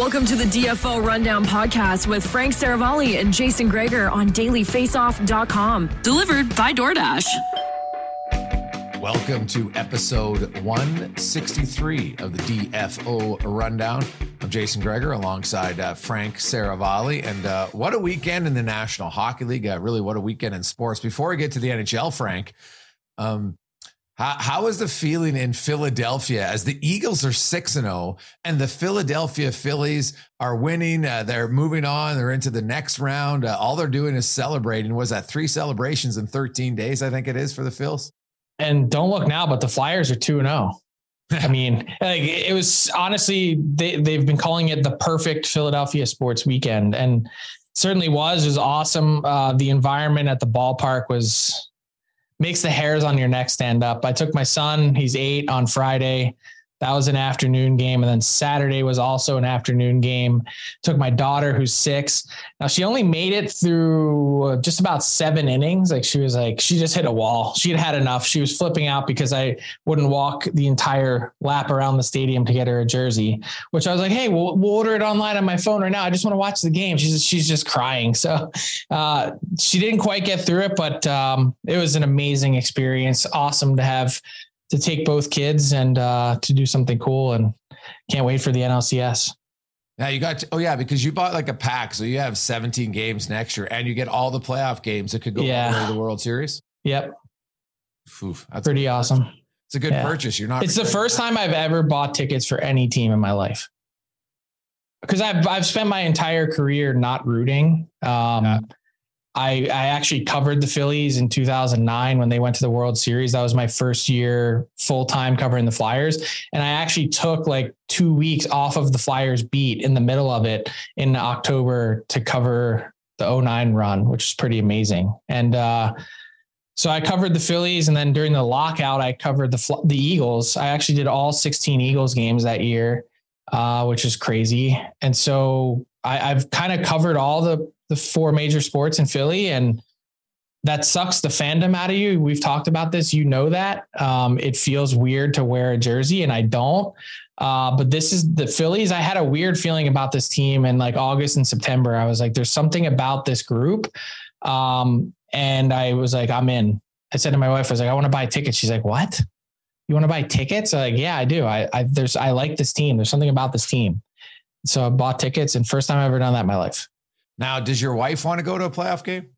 Welcome to the DFO Rundown podcast with Frank Seravalli and Jason Gregor on dailyfaceoff.com. Delivered by DoorDash. Welcome to episode 163 of the DFO Rundown. I'm Jason Gregor alongside uh, Frank Seravalli. And uh, what a weekend in the National Hockey League. Uh, really, what a weekend in sports. Before we get to the NHL, Frank, um, how, how is the feeling in Philadelphia as the Eagles are 6 and 0 and the Philadelphia Phillies are winning? Uh, they're moving on. They're into the next round. Uh, all they're doing is celebrating. Was that three celebrations in 13 days? I think it is for the Phils. And don't look now, but the Flyers are 2 0. I mean, like it was honestly, they, they've been calling it the perfect Philadelphia sports weekend. And certainly was. It was awesome. Uh, the environment at the ballpark was makes the hairs on your neck stand up. I took my son, he's eight on Friday. That was an afternoon game. And then Saturday was also an afternoon game. Took my daughter, who's six. Now, she only made it through just about seven innings. Like, she was like, she just hit a wall. She had had enough. She was flipping out because I wouldn't walk the entire lap around the stadium to get her a jersey, which I was like, hey, we'll, we'll order it online on my phone right now. I just want to watch the game. She's, she's just crying. So uh, she didn't quite get through it, but um, it was an amazing experience. Awesome to have to take both kids and uh, to do something cool and can't wait for the NLCS. Now you got, to, oh yeah, because you bought like a pack. So you have 17 games next year and you get all the playoff games that could go Yeah. all the way to the World Series. Yep. Oof, that's Pretty awesome. purchase. It's a good Yeah. purchase. You're not. It's the first time I've ever bought tickets for any team in my life. Because I've I've spent my entire career not rooting. Um, Yeah. I I actually covered the Phillies in 2009 when they went to the World Series. That was my first year full time covering the Flyers, and I actually took like two weeks off of the Flyers beat in the middle of it in October to cover the 09 run, which is pretty amazing. And uh, so I covered the Phillies, and then during the lockout, I covered the the Eagles. I actually did all 16 Eagles games that year, uh, which is crazy. And so I, I've kind of covered all the the four major sports in Philly, and that sucks the fandom out of you. We've talked about this. You know that. Um, it feels weird to wear a jersey, and I don't. Uh, but this is the Phillies. I had a weird feeling about this team in like August and September. I was like, there's something about this group. Um, and I was like, I'm in. I said to my wife, I was like, I want to buy tickets. She's like, what? You want to buy tickets? I'm like, yeah, I do. I, I there's I like this team. There's something about this team. So I bought tickets and first time I've ever done that in my life. Now, does your wife want to go to a playoff game?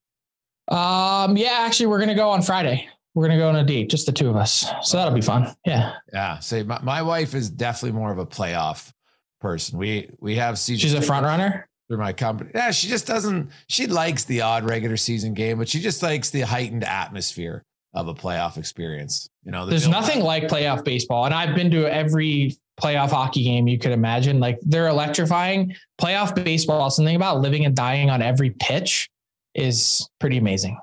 Um, yeah, actually, we're gonna go on Friday. We're gonna go on a date, just the two of us. So that'll be fun. Yeah. Yeah. Say my, my wife is definitely more of a playoff person. We we have season. She's a front runner through my company. Yeah, she just doesn't. She likes the odd regular season game, but she just likes the heightened atmosphere of a playoff experience. You know, the there's nothing like playoff baseball, and I've been to every playoff hockey game you could imagine. Like they're electrifying. Playoff baseball, something about living and dying on every pitch is pretty amazing.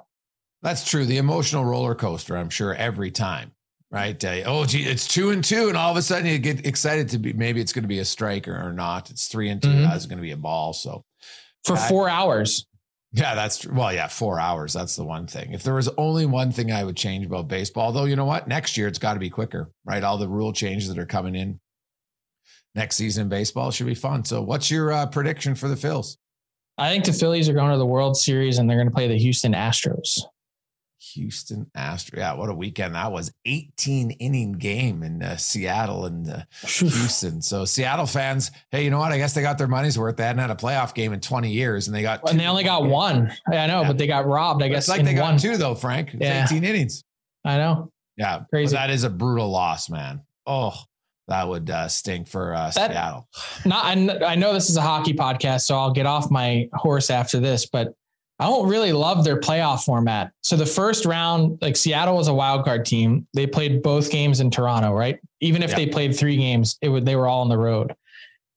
That's true. The emotional roller coaster, I'm sure, every time. Right. Uh, oh, gee, it's two and two. And all of a sudden you get excited to be maybe it's going to be a strike or, or not. It's three and 2 mm-hmm. It's going to be a ball. So for I, four hours. Yeah, that's true. Well, yeah, four hours. That's the one thing. If there was only one thing I would change about baseball, though, you know what? Next year it's got to be quicker, right? All the rule changes that are coming in next season in baseball should be fun. So, what's your uh, prediction for the Phils? I think the Phillies are going to the World Series and they're going to play the Houston Astros. Houston Astros. Yeah, what a weekend that was. 18 inning game in uh, Seattle and uh, Houston. So Seattle fans, hey, you know what? I guess they got their money's worth. They hadn't had a playoff game in 20 years and they got And they only got one. Yeah, I know, yeah. but they got robbed, I guess. It's like they got one. two though, Frank. It's yeah. 18 innings. I know. Yeah. Crazy. That is a brutal loss, man. Oh, that would uh, stink for uh, that, Seattle. Not, I, I know this is a hockey podcast, so I'll get off my horse after this, but I don't really love their playoff format. So the first round, like Seattle was a wild card team. They played both games in Toronto, right? Even if they played three games, it would they were all on the road.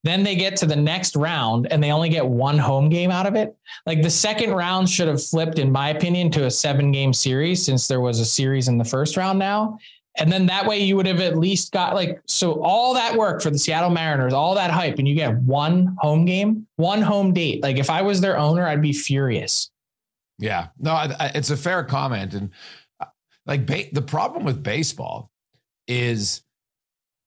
Then they get to the next round and they only get one home game out of it. Like the second round should have flipped, in my opinion, to a seven game series since there was a series in the first round now. And then that way you would have at least got like, so all that work for the Seattle Mariners, all that hype, and you get one home game, one home date. Like if I was their owner, I'd be furious. Yeah, no, I, I, it's a fair comment. And uh, like ba- the problem with baseball is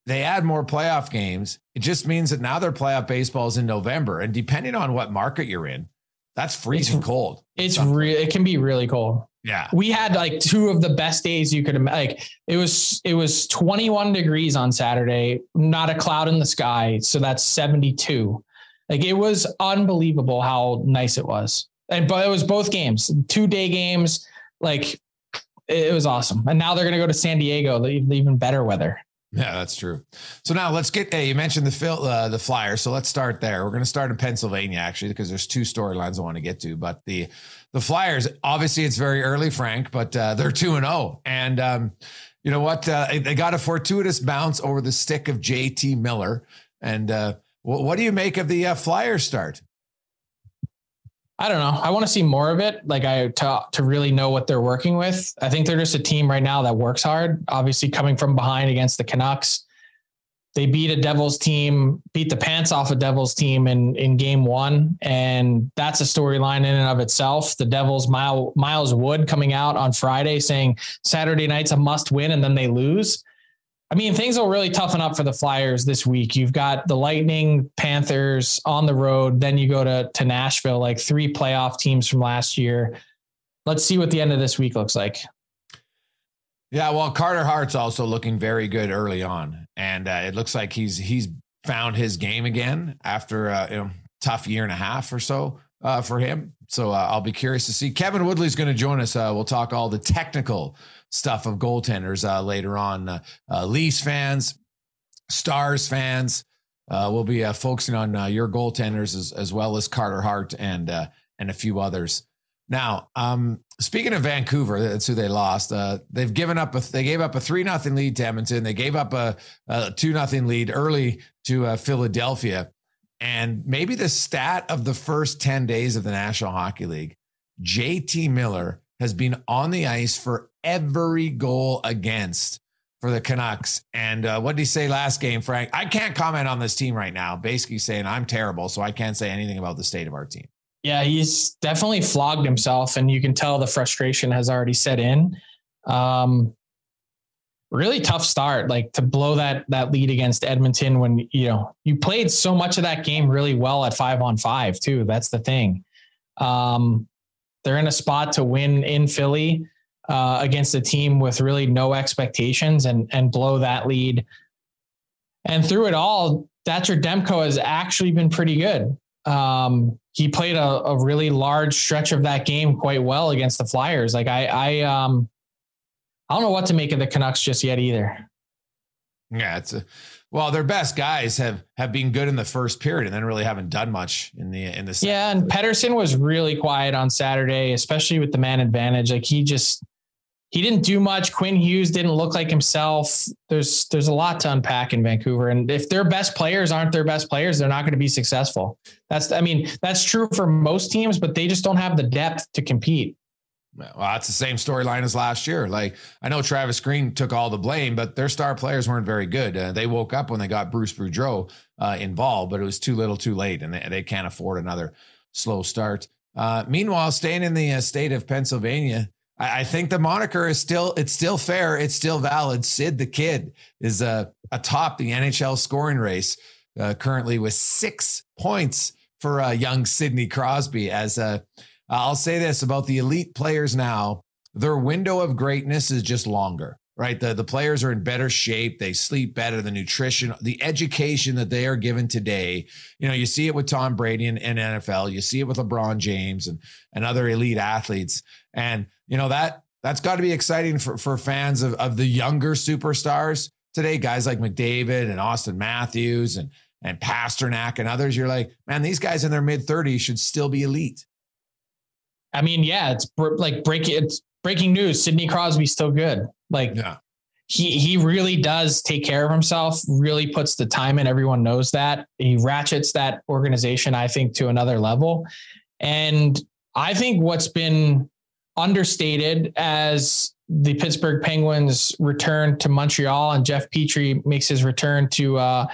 they add more playoff games. It just means that now their playoff baseball is in November. And depending on what market you're in, that's freezing it's, cold. It's real. It can be really cold. Yeah. We had like two of the best days you could imagine. like it was it was 21 degrees on Saturday, not a cloud in the sky, so that's 72. Like it was unbelievable how nice it was. And but it was both games, two day games, like it was awesome. And now they're going to go to San Diego, even better weather. Yeah, that's true. So now let's get. Hey, you mentioned the Phil, uh, the Flyers, so let's start there. We're going to start in Pennsylvania actually because there's two storylines I want to get to. But the the Flyers, obviously, it's very early, Frank, but uh, they're two and zero, oh. and um, you know what? Uh, they got a fortuitous bounce over the stick of J.T. Miller. And uh, what, what do you make of the uh, Flyers start? I don't know. I want to see more of it. Like I to to really know what they're working with. I think they're just a team right now that works hard. Obviously, coming from behind against the Canucks, they beat a Devils team, beat the pants off a Devils team in in Game One, and that's a storyline in and of itself. The Devils, Miles Wood coming out on Friday saying Saturday night's a must win, and then they lose. I mean, things will really toughen up for the Flyers this week. You've got the Lightning, Panthers on the road. Then you go to, to Nashville, like three playoff teams from last year. Let's see what the end of this week looks like. Yeah, well, Carter Hart's also looking very good early on, and uh, it looks like he's he's found his game again after a uh, you know, tough year and a half or so uh, for him. So uh, I'll be curious to see. Kevin Woodley's going to join us. Uh, we'll talk all the technical stuff of goaltenders uh, later on. Uh, uh, Leafs fans, Stars fans, we'll be focusing on your goaltenders as, as well as Carter Hart and and a few others. Now, um, speaking of Vancouver, that's who they lost. They've given up a they gave up a three nothing lead to Edmonton. They gave up a, a two nothing lead early to Philadelphia. And maybe the stat of the first 10 days of the National Hockey League, JT Miller has been on the ice for every goal against for the Canucks. And uh, what did he say last game, Frank? I can't comment on this team right now. Basically saying I'm terrible, so I can't say anything about the state of our team. Yeah, he's definitely flogged himself, and you can tell the frustration has already set in. Um, really tough start, like to blow that that lead against Edmonton when you know you played so much of that game really well at five on five too. That's the thing. Um, they're in a spot to win in Philly uh, against a team with really no expectations and and blow that lead. And through it all, Thatcher Demko has actually been pretty good. Um, he played a, a really large stretch of that game quite well against the Flyers. Like I, I, um, I don't know what to make of the Canucks just yet either. Yeah, it's a, well, their best guys have have been good in the first period and then really haven't done much in the in the second. Yeah, and Pettersson was really quiet on Saturday, especially with the man advantage. Like he just he didn't do much. Quinn Hughes didn't look like himself. There's there's a lot to unpack in Vancouver, and if their best players aren't their best players, they're not going to be successful. That's I mean that's true for most teams, but they just don't have the depth to compete. Well, that's the same storyline as last year. Like I know Travis Green took all the blame, but their star players weren't very good. Uh, they woke up when they got Bruce Boudreau uh, involved, but it was too little, too late, and they, they can't afford another slow start. Uh, meanwhile, staying in the uh, state of Pennsylvania, I, I, think the moniker is still it's still fair, it's still valid. Sid the Kid is uh, atop the NHL scoring race uh, currently with six points for young Sidney Crosby as a Uh, I'll say this about the elite players now their window of greatness is just longer, right? The, the players are in better shape. They sleep better. The nutrition, the education that they are given today. You know, you see it with Tom Brady in, in NFL. You see it with LeBron James and, and other elite athletes. And, you know, that that's got to be exciting for, for fans of, of the younger superstars today, guys like McDavid and Auston Matthews and, and Pastrnak and others. You're like, man, these guys in their mid 30s should still be elite. I mean, yeah, it's br- like breaking it's breaking news. Sidney Crosby's still good. Like, yeah. He he really does take care of himself. Really puts the time in. Everyone knows that. He ratchets that organization, I think, to another level. And I think what's been understated as the Pittsburgh Penguins return to Montreal and Jeff Petry makes his return to uh,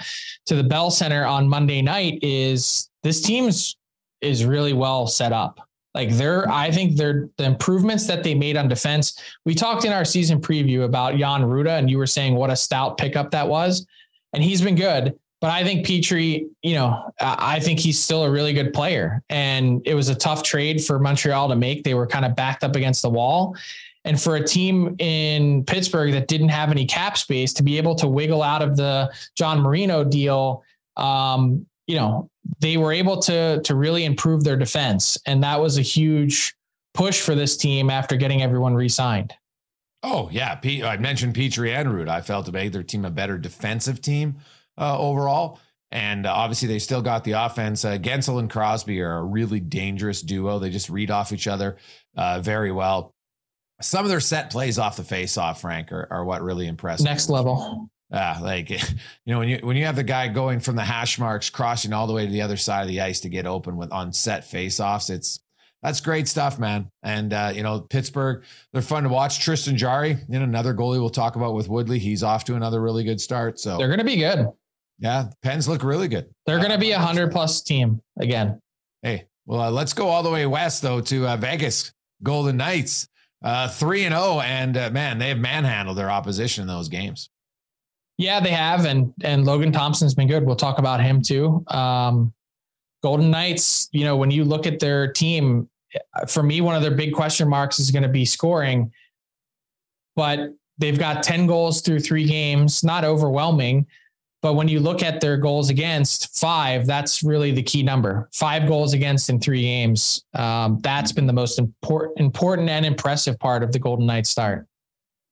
to the Bell Center on Monday night is this team is is really well set up. Like they're, I think they're the improvements that they made on defense. We talked in our season preview about Jan Rutta, and you were saying what a stout pickup that was, and he's been good. But I think Petry, you know, I think he's still a really good player. And it was a tough trade for Montreal to make. They were kind of backed up against the wall. And for a team in Pittsburgh that didn't have any cap space to be able to wiggle out of the John Marino deal, um, you know, they were able to to really improve their defense, and that was a huge push for this team after getting everyone re-signed. Oh yeah, P- I mentioned Petry and Root. I felt to make their team a better defensive team uh, overall. And uh, obviously, they still got the offense. Uh, Guentzel and Crosby are a really dangerous duo. They just read off each other uh, very well. Some of their set plays off the face-off, Frank, are, are what really impressed. Next me. level. Uh, like you know when you when you have the guy going from the hash marks crossing all the way to the other side of the ice to get open with on set face offs it's that's great stuff man. And uh, you know pittsburgh they're fun to watch. Tristan jarry you know another goalie we'll talk about with woodley. He's off to another really good start so. They're gonna be good. Yeah pens look really good. They're gonna be a hundred plus team again. Hey well uh, let's go all the way west though to uh, vegas golden knights uh, 3 and 0 and uh, man they have manhandled their opposition in those games yeah, they have, and and Logan Thompson's been good. We'll talk about him too. Um, Golden Knights, you know, when you look at their team, for me, one of their big question marks is going to be scoring. But they've got 10 goals through three games, not overwhelming. But when you look at their goals against five, that's really the key number. Five goals against in three games. Um, that's been the most important, important and impressive part of the Golden Knights start.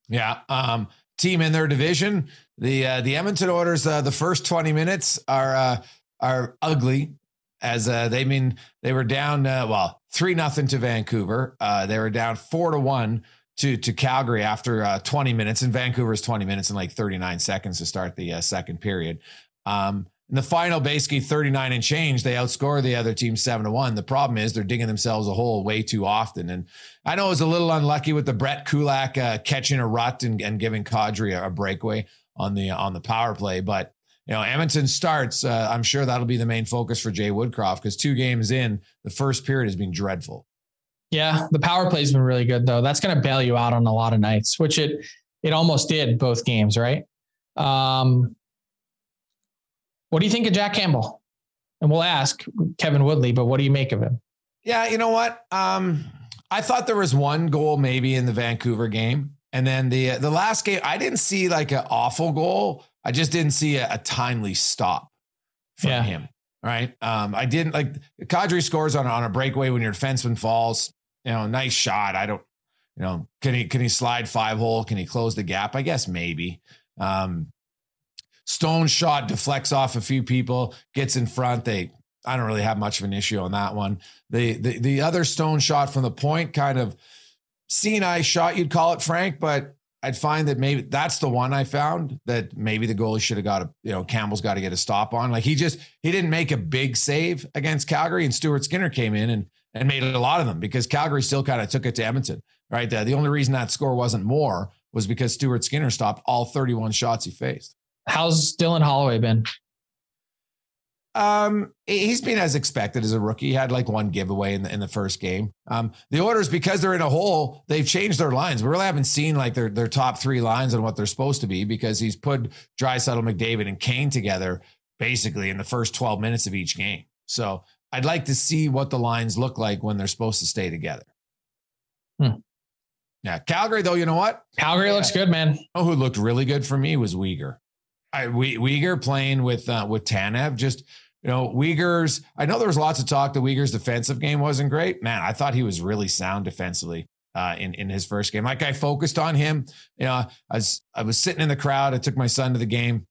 Yeah. Um, team in their division. The uh, the Edmonton Oilers uh, the first 20 minutes are uh, are ugly as uh, they mean they were down uh, well three nothing to Vancouver. Uh, they were down four to one to to Calgary after uh, 20 minutes. And Vancouver's 20 minutes and like 39 seconds to start the second period. Um, in the final, basically 39 and change, they outscore the other team seven to one. The problem is they're digging themselves a hole way too often. And I know it was a little unlucky with the Brett Kulak uh, catching a rut and, and giving Kadri a breakaway on the on the power play. But you know, Edmonton starts. Uh, I'm sure that'll be the main focus for Jay Woodcroft because two games in, the first period has been dreadful. Yeah, the power play's been really good though. That's going to bail you out on a lot of nights, which it it almost did both games, right? Um, what do you think of Jack Campbell? And we'll ask Kevin Woodley, but what do you make of him? Yeah, you know what? Um, I thought there was one goal maybe in the Vancouver game and then the the last game, I didn't see like an awful goal. I just didn't see a, a timely stop from yeah. him. right? Um, I didn't like Kadri scores on on a breakaway when your defenseman falls. You know, nice shot. I don't, you know, can he can he slide five hole? Can he close the gap? I guess maybe. Um, Stone shot deflects off a few people, gets in front. They I don't really have much of an issue on that one. The the the other Stone shot from the point kind of eye shot you'd call it Frank, but I'd find that maybe that's the one I found that maybe the goalie should have got a, you know, Campbell's got to get a stop on. Like he just, he didn't make a big save against Calgary and Stuart Skinner came in and, and made a lot of them because Calgary still kind of took it to Edmonton, right? The, the only reason that score wasn't more was because Stuart Skinner stopped all 31 shots he faced. How's Dylan Holloway been? Um, he's been as expected as a rookie. He had like one giveaway in the, in the first game. Um, the Oilers because they're in a hole, they've changed their lines. We really haven't seen like their their top three lines and what they're supposed to be because he's put Draisaitl, McDavid, and Kane together basically in the first twelve minutes of each game. So I'd like to see what the lines look like when they're supposed to stay together. Hmm. Yeah, Calgary though, you know what? Calgary yeah. looks good, man. Know who looked really good for me was Weegar. I, we, Weegar playing with uh, with Tanev, just you know, Weegar's. I know there was lots of talk that Weegar's defensive game wasn't great. Man, I thought he was really sound defensively uh, in in his first game. Like I focused on him. You know, I was I was sitting in the crowd. I took my son to the game.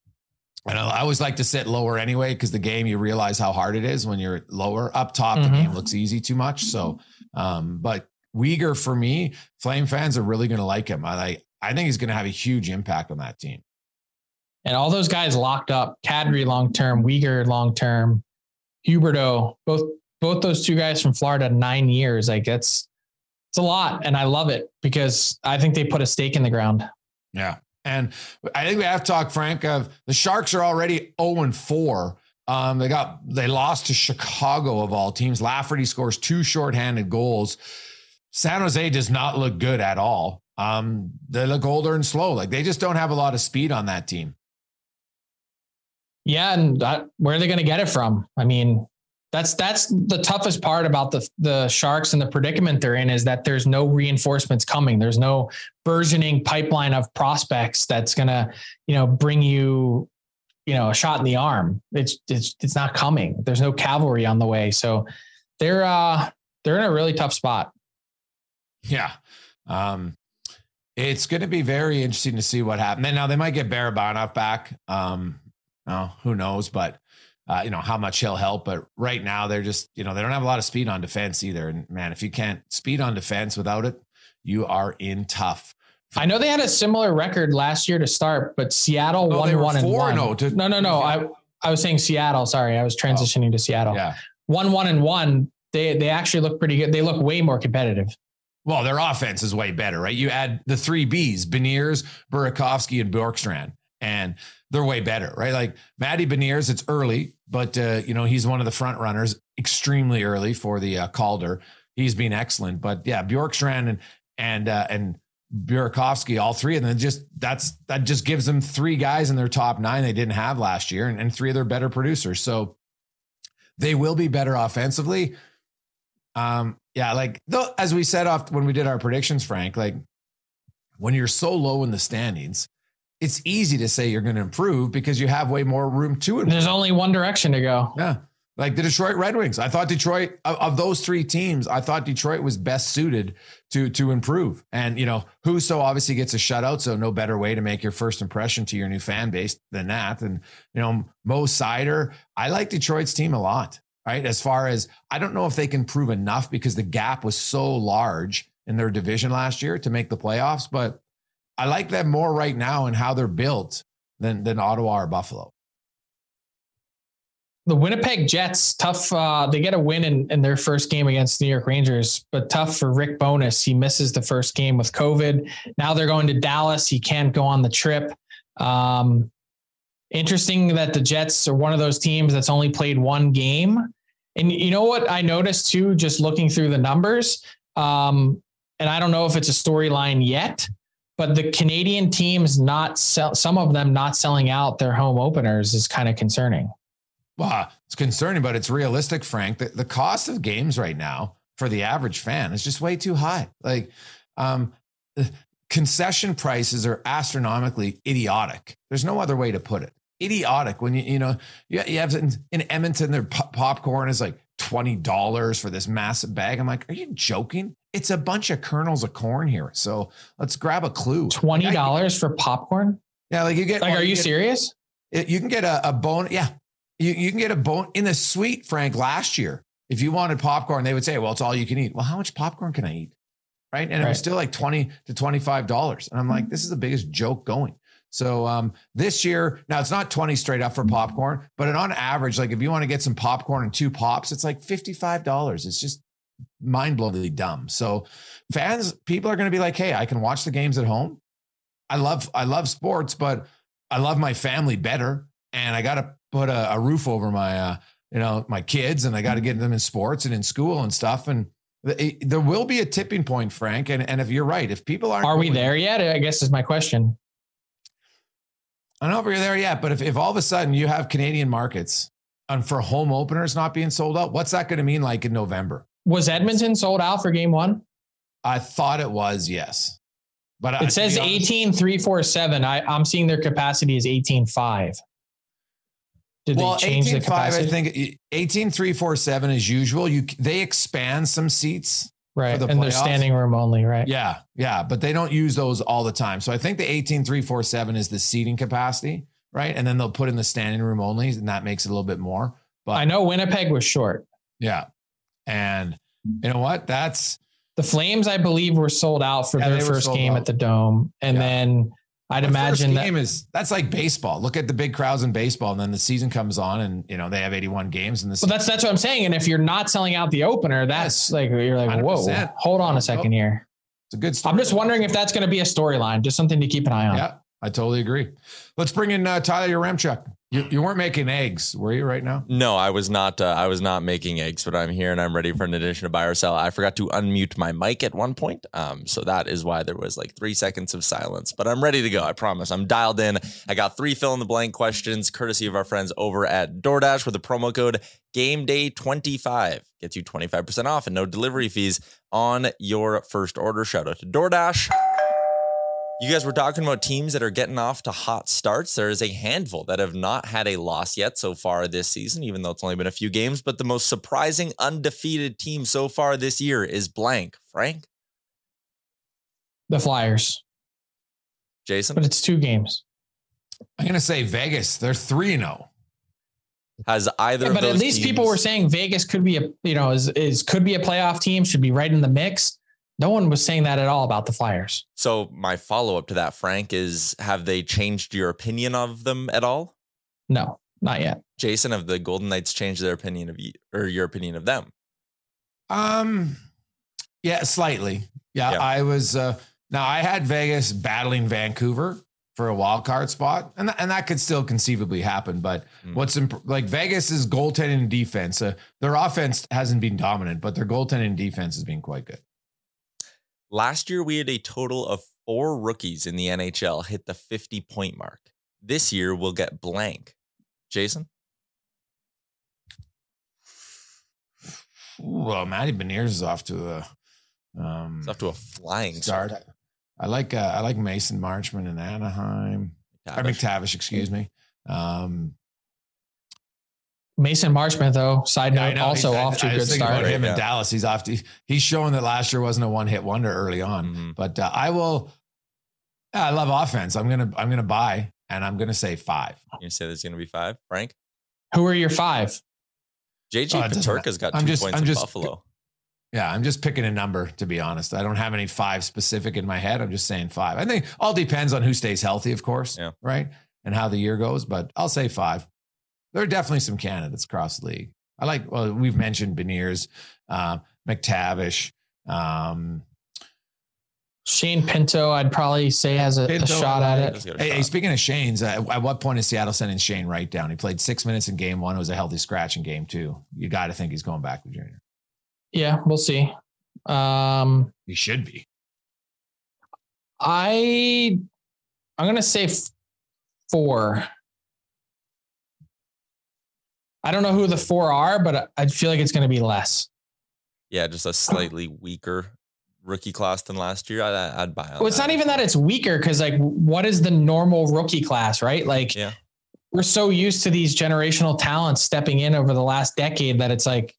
And I always like to sit lower anyway, because the game you realize how hard it is when you're lower. Up top, mm-hmm. the game looks easy too much. So, um, but Weegar for me, Flame fans are really going to like him. I like. I think he's going to have a huge impact on that team. And all those guys locked up, Kadri long term, Weegar long term, Huberdeau, both both those two guys from Florida, nine years. Like it's it's a lot. And I love it because I think they put a stake in the ground. Yeah. And I think we have to talk, Frank, of the Sharks are already 0 and 4. Um, they got they lost to Chicago of all teams. Lafferty scores two shorthanded goals. San Jose does not look good at all. Um, they look older and slow. Like they just don't have a lot of speed on that team. Yeah, and that, where are they going to get it from? I mean, that's that's the toughest part about the the Sharks and the predicament they're in is that there's no reinforcements coming. There's no burgeoning pipeline of prospects that's going to, you know, bring you, you know, a shot in the arm. It's it's it's not coming. There's no cavalry on the way. So they're uh they're in a really tough spot. Yeah. Um it's going to be very interesting to see what happens. Now they might get Barabanov back. Um, Oh, who knows? But uh, you know how much he'll help. But right now, they're just you know they don't have a lot of speed on defense either. And man, if you can't speed on defense without it, you are in tough. I know they had a similar record last year to start, but Seattle no, won one and one. No, to, no, no, no. I I was saying Seattle. Sorry, I was oh. transitioning oh, to Seattle. Yeah, one one and one. They they actually look pretty good. They look way more competitive. Well, their offense is way better, right? You add the three Bs: Beniers, Burakovsky, and Bjorkstrand, and they're way better, right? Like Matty Beniers, it's early, but uh, you know he's one of the front runners, extremely early for the uh, Calder. He's been excellent, but yeah, Bjorkstrand and and uh, and Burakovsky, all three of them, just that's that just gives them three guys in their top nine they didn't have last year, and, and three of their better producers. So they will be better offensively. Um, yeah, like though, as we said off when we did our predictions, Frank, like when you're so low in the standings it's easy to say you're going to improve because you have way more room to improve. There's only one direction to go. Yeah. Like the Detroit Red Wings. I thought Detroit of, of, those three teams, I thought Detroit was best suited to to improve. And you know, Husso obviously gets a shutout, so no better way to make your first impression to your new fan base than that. And you know, Mo Seider, I like Detroit's team a lot. Right. As far as I don't know if they can prove enough because the gap was so large in their division last year to make the playoffs, but I like them more right now and how they're built than than Ottawa or Buffalo. The Winnipeg Jets, tough. Uh, they get a win in, in their first game against New York Rangers, but tough for Rick Bowness. He misses the first game with COVID. Now they're going to Dallas. He can't go on the trip. Um, interesting that the Jets are one of those teams that's only played one game. And you know what I noticed too, just looking through the numbers. Um, and I don't know if it's a storyline yet, but the Canadian teams not sell, some of them not selling out their home openers is kind of concerning. Well, it's concerning, but it's realistic, Frank. The, the cost of games right now for the average fan is just way too high. Like, um, concession prices are astronomically idiotic. There's no other way to put it. idiotic when you you know you, you have in, in Edmonton their po- popcorn is like twenty dollars for this massive bag. I'm like, are you joking? It's a bunch of kernels of corn here. So let's grab a clue. Twenty dollars for popcorn? Yeah, like you get like, are you, get, serious? You can get a, a bone. Yeah, you, you can get a bone in the suite, Frank. Last year, if you wanted popcorn, they would say, "Well, it's all you can eat." Well, how much popcorn can I eat? Right, and right. it was still like twenty to twenty five dollars. And I'm like, hmm. this is the biggest joke going. So um, this year, now it's not 20 straight up for popcorn, but on average, like if you want to get some popcorn and two pops, it's like $55. It's just mind blowingly dumb. So fans, people are going to be like, hey, I can watch the games at home. I love I love sports, but I love my family better. And I got to put a, a, roof over my uh, you know, my kids and I got to get them in sports and in school and stuff. And there will be a tipping point, Frank. And, and if you're right, if people aren't, are we there yet? I guess is my question. I don't know if we're there yet, but if, if all of a sudden you have Canadian markets and for home openers not being sold out, what's that going to mean like in November? Was Edmonton sold out for game one? I thought it was, yes. But it I, says 18,347. I, I'm seeing their capacity is 18,5. Did well, they change 18, the capacity? 5, I think 18,347 is usual. You They expand some seats Right. The and they're standing room only, right? Yeah. Yeah. But they don't use those all the time. So I think the 18347 is the seating capacity, right? And then they'll put in the standing room only, and that makes it a little bit more. But I know Winnipeg was short. Yeah. And you know what? That's the Flames, I believe, were sold out for yeah, their first game out. at the Dome. And yeah. then I'd imagine that game is that's like baseball. Look at the big crowds in baseball, and then the season comes on, and you know they have 81 games in the. Well, that's that's what I'm saying. And if you're not selling out the opener, that's yes. like you're like, whoa, hold on a second here. It's a good. Story. I'm just wondering if that's going to be a storyline, just something to keep an eye on. Yeah, I totally agree. Let's bring in uh, Tyler Yaremchuk. You, you weren't making eggs, were you? Right now? No, I was not. Uh, I was not making eggs, but I'm here and I'm ready for an addition to buy or sell. I forgot to unmute my mic at one point, um, so that is why there was like three seconds of silence. But I'm ready to go. I promise. I'm dialed in. I got three fill in the blank questions, courtesy of our friends over at DoorDash with the promo code Game Day 25 gets you 25% off and no delivery fees on your first order. Shout out to DoorDash. You guys were talking about teams that are getting off to hot starts. There is a handful that have not had a loss yet so far this season, even though it's only been a few games. But the most surprising undefeated team so far this year is blank. Frank? The Flyers. Jason? But it's two games. I'm going to say Vegas. They're 3 0. Has either yeah, but at least teams... people were saying Vegas could be a you know is is could be a playoff team should be right in the mix no one was saying that at all about the Flyers. So my follow up to that, Frank, is have they changed your opinion of them at all? No, not yet. Jason, have the Golden Knights changed their opinion of you or your opinion of them? Um, yeah, slightly. Yeah, yeah. I was. Uh, now I had Vegas battling Vancouver for a wild card spot, and th- and that could still conceivably happen. But mm. what's imp- like Vegas's goaltending and defense, uh, their offense hasn't been dominant, but their goaltending and defense has been quite good. Last year, we had a total of four rookies in the NHL hit the 50 point mark. This year, we'll get blank. Jason? Well, Matty Beniers is off to a um, off to a flying start. start. I like uh, I like Mason Marchment in Anaheim. McTavish. Or McTavish, excuse me. Um, Mason Marchment, though, side note, yeah, also off to a good start. About him yeah. in Dallas, he's off. To, he's showing that last year wasn't a one hit wonder early on. Mm-hmm. But uh, I will. I love offense. I'm gonna I'm gonna buy, and I'm gonna say five. You say there's gonna be five, Frank? Who are your five? JJ oh, Peterka's got 2 I'm just, points I'm in just, Buffalo. Yeah, I'm just picking a number to be honest. I don't have any five specific in my head. I'm just saying five. I think all depends on who stays healthy, of course. Yeah. Right. And how the year goes, but I'll say five there are definitely some candidates across the league. I like, well, we've mentioned Beniers, uh, McTavish, um, Shane Pinto, I'd probably say has a, Pinto, a shot at it. Hey, hey, speaking of Shane's, uh, at what point is Seattle sending Shane Wright down? He played six minutes in game one. It was a healthy scratch in game two. You got to think he's going back with junior. Yeah, we'll see. Um, he should be. I, I'm going to say four. I don't know who the four are, but I feel like it's going to be less. Yeah, just a slightly weaker rookie class than last year. I, would buy. Well, it's not even that it's weaker because like, what is the normal rookie class, right? Like, yeah. we're so used to these generational talents stepping in over the last decade that it's like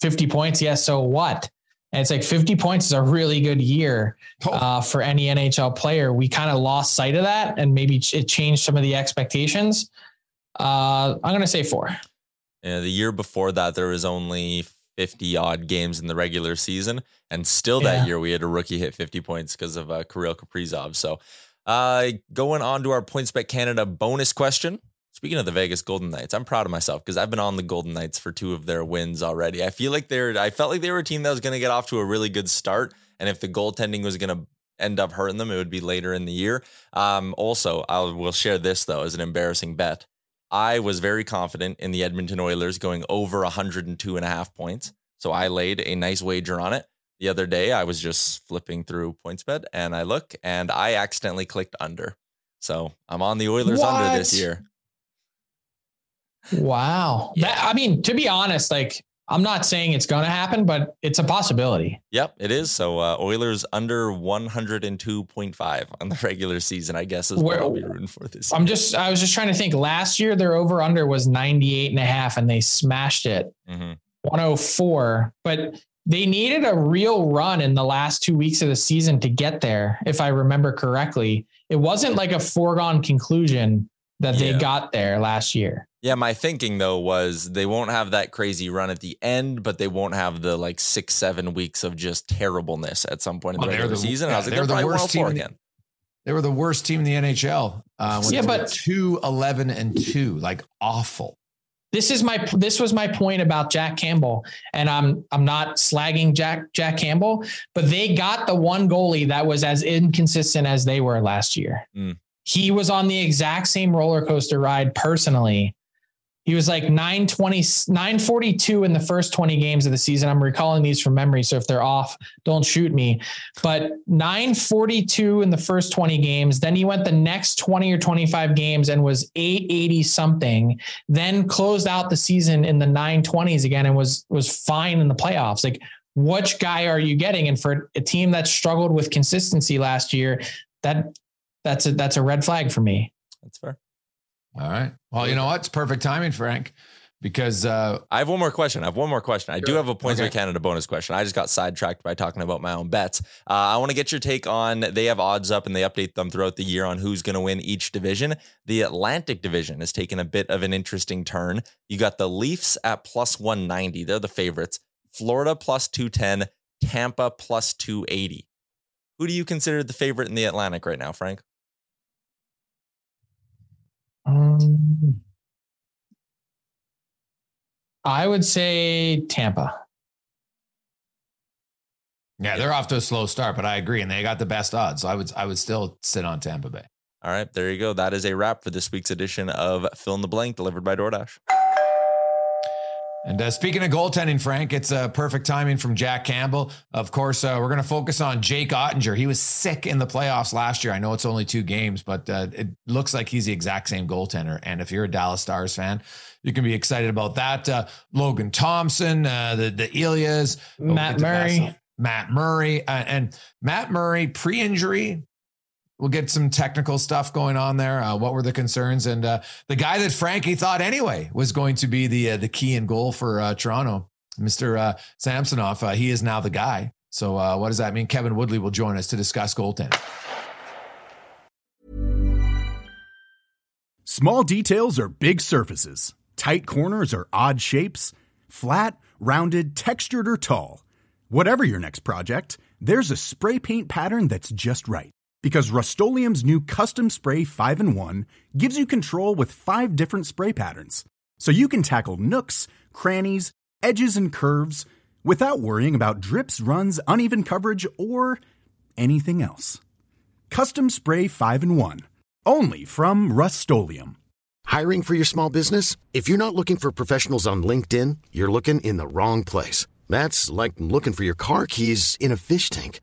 50 points. Yes. Yeah, so what? And it's like 50 points is a really good year oh. uh, for any NHL player. We kind of lost sight of that and maybe it changed some of the expectations. Uh, I'm going to say four. Yeah, the year before that, there was only 50 odd games in the regular season. And still that yeah. year, we had a rookie hit 50 points because of uh, Kirill Kaprizov. So uh, going on to our PointsBet Canada bonus question. Speaking of the Vegas Golden Knights, I'm proud of myself because I've been on the Golden Knights for two of their wins already. I feel like they're, I felt like they were a team that was going to get off to a really good start. And if the goaltending was going to end up hurting them, it would be later in the year. Um, also, I will share this though as an embarrassing bet. I was very confident in the Edmonton Oilers going over 102 and a half points. So I laid a nice wager on it. The other day, I was just flipping through PointsBet and I look and I accidentally clicked under. So I'm on the Oilers what? under this year. Wow. Yeah. That, I mean, to be honest, like I'm not saying it's going to happen, but it's a possibility. Yep, it is. So uh, Oilers under 102.5 on the regular season, I guess is what I'll be rooting for this. I'm year. just, I was just trying to think. Last year, their over under was 98 and a half, and they smashed it mm-hmm. 104. But they needed a real run in the last two weeks of the season to get there, if I remember correctly. It wasn't like a foregone conclusion that yeah. they got there last year. Yeah, my thinking though was they won't have that crazy run at the end, but they won't have the like six, seven weeks of just terribleness at some point in the regular the, season. Yeah, I was like, they're, they're the worst team again. They were the worst team in the NHL. Uh, yeah, but two, 11 and two, like awful. This is my this was my point about Jack Campbell, and I'm I'm not slagging Jack Jack Campbell, but they got the one goalie that was as inconsistent as they were last year. Mm. He was on the exact same roller coaster ride personally he was like 920, 942 in the first 20 games of the season. I'm recalling these from memory. So if they're off, don't shoot me. But 942 in the first 20 games. Then he went the next 20 or 25 games and was 880 something. Then closed out the season in the 920s again and was was fine in the playoffs. Like, which guy are you getting? And for a team that struggled with consistency last year, that that's a that's a red flag for me. That's fair. All right. Well, you know what? It's perfect timing, Frank, because uh, I have one more question. I have one more question. I sure. do have a Points okay. Canada bonus question. I just got sidetracked by talking about my own bets. Uh, I want to get your take on they have odds up and they update them throughout the year on who's going to win each division. The Atlantic division has taken a bit of an interesting turn. You got the Leafs at plus 190. They're the favorites. Florida plus 210, Tampa plus 280. Who do you consider the favorite in the Atlantic right now, Frank? Um, I would say Tampa. Yeah, they're off to a slow start, but I agree, and they got the best odds. So I would I would still sit on Tampa Bay. All right, there you go. That is a wrap for this week's edition of Fill in the Blank, delivered by DoorDash. And uh, speaking of goaltending, Frank, it's a uh, perfect timing from Jack Campbell. Of course, uh, we're going to focus on Jake Oettinger. He was sick in the playoffs last year. I know it's only two games, but uh, it looks like he's the exact same goaltender. And if you're a Dallas Stars fan, you can be excited about that. Uh, Logan Thompson, uh, the the Ilias, Matt Murray. Matt Murray and Matt Murray pre-injury we'll get some technical stuff going on there. Uh, what were the concerns? And uh, the guy that Frankie thought anyway was going to be the uh, the key and goal for uh, Toronto, Mr. Uh, Samsonov. Uh, he is now the guy. So what does that mean? Kevin Woodley will join us to discuss goaltending. Small details are big surfaces. Tight corners are odd shapes. Flat, rounded, textured, or tall. Whatever your next project, there's a spray paint pattern that's just right because Rust-Oleum new Custom Spray 5 and 1 gives you control with five different spray patterns. So you can tackle nooks, crannies, edges, and curves without worrying about drips, runs, uneven coverage, or anything else. Custom Spray 5 and 1. Only from Rust Hiring for your small business? If you're not looking for professionals on LinkedIn, you're looking in the wrong place. That's like looking for your car keys in a fish tank.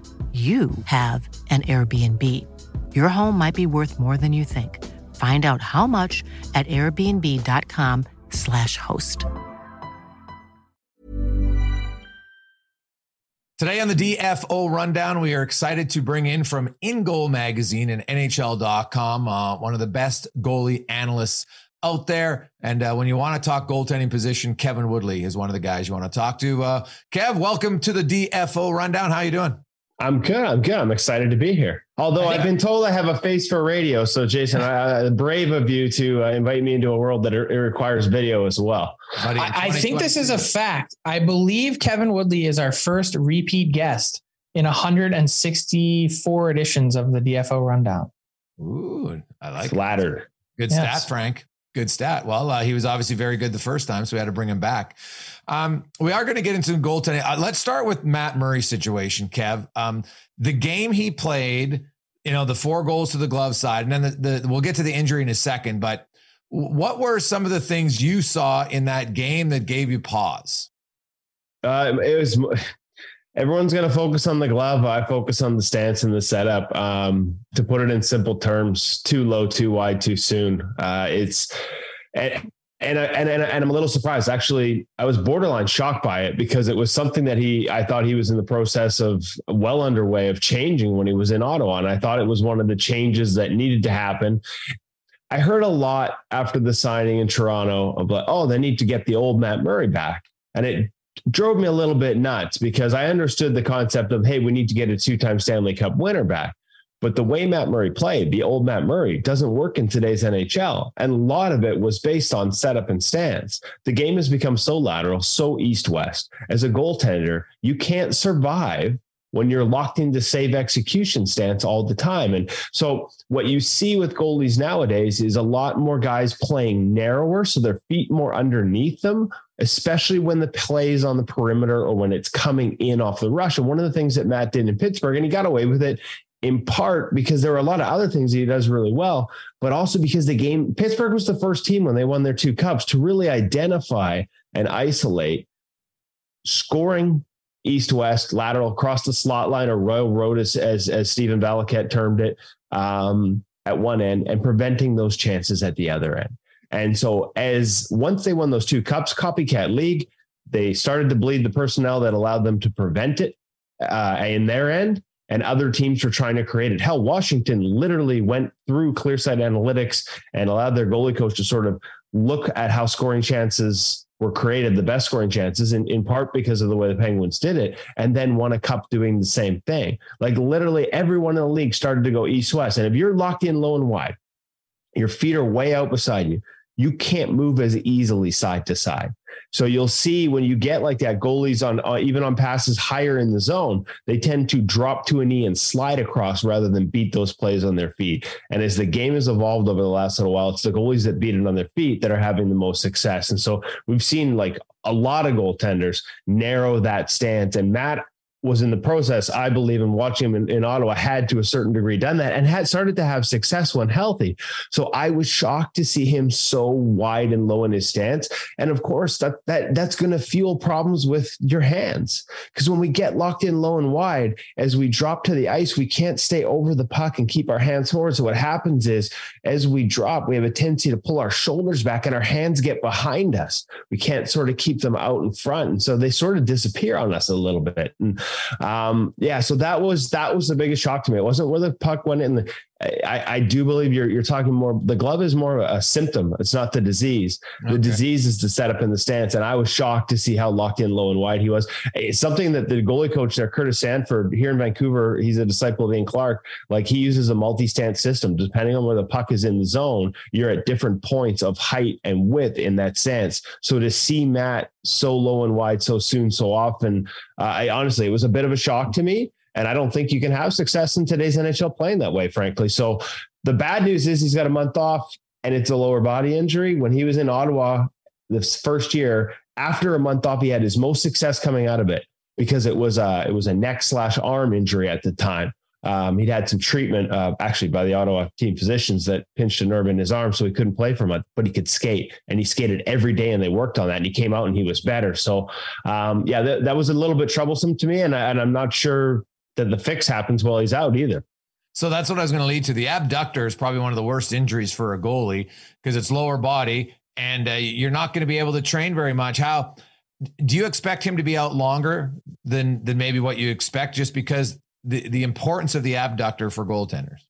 you have an Airbnb. Your home might be worth more than you think. Find out how much at airbnb.com/slash host. Today on the DFO Rundown, we are excited to bring in from InGoal Magazine and NHL.com uh, one of the best goalie analysts out there. And uh, when you want to talk goaltending position, Kevin Woodley is one of the guys you want to talk to. Uh, Kev, welcome to the DFO Rundown. How are you doing? I'm good. I'm good. I'm excited to be here. Although I've been told I have a face for radio, so Jason, I, brave of you to uh, invite me into a world that it requires video as well. I, I think this is a fact. I believe Kevin Woodley is our first repeat guest in 164 editions of the DFO Rundown. Ooh, I like flattered. It. Good yes. stat, Frank. Good stat. Well, uh, he was obviously very good the first time, so we had to bring him back. Um, we are going to get into goaltending. Uh, let's start with Matt Murray's situation, Kev. Um, the game he played, you know, the four goals to the glove side, and then the, the, we'll get to the injury in a second. But what were some of the things you saw in that game that gave you pause? Uh, it was everyone's going to focus on the glove. I focus on the stance and the setup. Um, to put it in simple terms, too low, too wide, too soon. Uh, it's and, and, and and and I'm a little surprised. Actually, I was borderline shocked by it because it was something that he I thought he was in the process of well underway of changing when he was in Ottawa, and I thought it was one of the changes that needed to happen. I heard a lot after the signing in Toronto of like, oh, they need to get the old Matt Murray back. And it drove me a little bit nuts because I understood the concept of, hey, we need to get a two time Stanley Cup winner back. But the way Matt Murray played, the old Matt Murray, doesn't work in today's NHL. And a lot of it was based on setup and stance. The game has become so lateral, so east west. As a goaltender, you can't survive when you're locked into save execution stance all the time. And so what you see with goalies nowadays is a lot more guys playing narrower, so their feet more underneath them, especially when the play is on the perimeter or when it's coming in off the rush. And one of the things that Matt did in Pittsburgh, and he got away with it in part because there were a lot of other things he does really well, but also because the game, Pittsburgh was the first team when they won their two cups to really identify and isolate scoring east west lateral across the slot line or royal road as as, as Stephen Valiquette termed it um, at one end and preventing those chances at the other end. And so as once they won those two cups, copycat league, they started to bleed the personnel that allowed them to prevent it uh, in their end. And other teams were trying to create it. Hell, Washington literally went through ClearSight Analytics and allowed their goalie coach to sort of look at how scoring chances were created the best scoring chances in, in part because of the way the Penguins did it, and then won a cup doing the same thing. Like literally everyone in the league started to go east west. And if you're locked in low and wide, your feet are way out beside you, you can't move as easily side to side. So you'll see when you get like that, goalies on uh, even on passes higher in the zone, they tend to drop to a knee and slide across rather than beat those plays on their feet. And as the game has evolved over the last little while, it's the goalies that beat it on their feet that are having the most success. And so we've seen like a lot of goaltenders narrow that stance. And Matt, was in the process, I believe, in watching him in, in, Ottawa, had to a certain degree done that and had started to have success when healthy. So I was shocked to see him so wide and low in his stance. And of course, that that that's going to fuel problems with your hands because when we get locked in low and wide, as we drop to the ice, we can't stay over the puck and keep our hands forward. So what happens is, as we drop, we have a tendency to pull our shoulders back and our hands get behind us. We can't sort of keep them out in front, and so they sort of disappear on us a little bit. And um, yeah, so that was that was the biggest shock to me. It wasn't where the puck went in. The, I, I do believe you're you're talking more. The glove is more a symptom. It's not the disease. The okay. disease is the setup in the stance. And I was shocked to see how locked in low and wide he was. It's something that the goalie coach there, Curtis Sanford, here in Vancouver, he's a disciple of Ian Clark. Like he uses a multi-stance system. Depending on where the puck is in the zone, you're at different points of height and width in that stance. So to see Matt so low and wide so soon, so often, uh, I honestly, it was a bit of a shock to me And I don't think you can have success in today's NHL playing that way, frankly. So the bad news is he's got a month off and it's a lower body injury. When he was in Ottawa this first year, after a month off, he had his most success coming out of it because it was a it was a neck slash arm injury at the time. Um, he'd had some treatment, uh, actually by the Ottawa team physicians that pinched a nerve in his arm, so he couldn't play for a month, but he could skate, and he skated every day, and they worked on that, and he came out and he was better. So, um, yeah, that, that was a little bit troublesome to me, and, I, and I'm not sure that the fix happens while he's out either. So that's what I was going to lead to. The abductor is probably one of the worst injuries for a goalie because it's lower body, and uh, you're not going to be able to train very much. How do you expect him to be out longer than than maybe what you expect, just because the the importance of the abductor for goaltenders?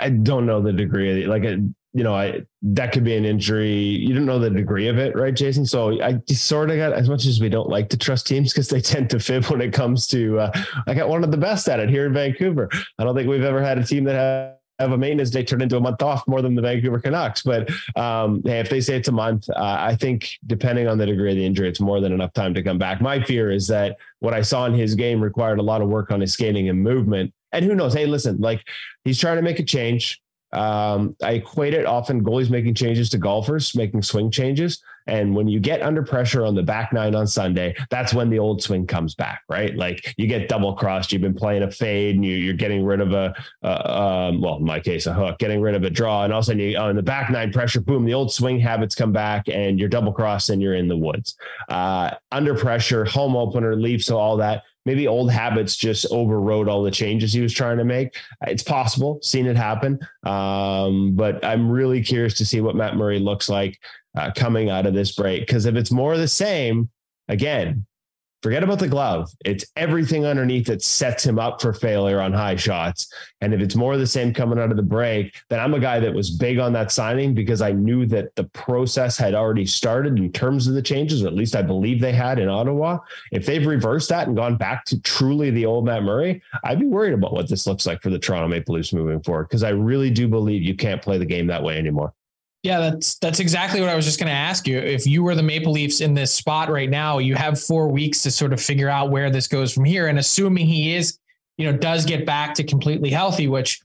I don't know the degree of it. Like, you know, I that could be an injury. You don't know the degree of it, right, Jason? So I sort of got as much as we don't like to trust teams because they tend to fib when it comes to. Uh, I got one of the best at it here in Vancouver. I don't think we've ever had a team that have a maintenance day turned into a month off more than the Vancouver Canucks. But um, hey, if they say it's a month, uh, I think depending on the degree of the injury, it's more than enough time to come back. My fear is that what I saw in his game required a lot of work on his skating and movement. And who knows? Hey, listen, like he's trying to make a change. Um, I equate it often goalies making changes to golfers making swing changes. And when you get under pressure on the back nine on Sunday, that's when the old swing comes back, right? Like you get double crossed. You've been playing a fade, and you, are getting rid of a, um, well, in my case, a hook, getting rid of a draw, and all of a sudden you on the back nine pressure, boom, the old swing habits come back, and you're double crossed, and you're in the woods. Uh, under pressure, home opener, leave, so all that maybe old habits just overrode all the changes he was trying to make. It's possible, seen it happen. Um, but I'm really curious to see what Matt Murray looks like uh, coming out of this break. Because if it's more of the same, again, Forget about the glove. It's everything underneath that sets him up for failure on high shots. And if it's more of the same coming out of the break, then I'm a guy that was big on that signing because I knew that the process had already started in terms of the changes, or at least I believe they had in Ottawa. If they've reversed that and gone back to truly the old Matt Murray, I'd be worried about what this looks like for the Toronto Maple Leafs moving forward because I really do believe you can't play the game that way anymore. Yeah, that's that's exactly what I was just going to ask you. If you were the Maple Leafs in this spot right now, you have four weeks to sort of figure out where this goes from here. And assuming he is, you know, does get back to completely healthy, which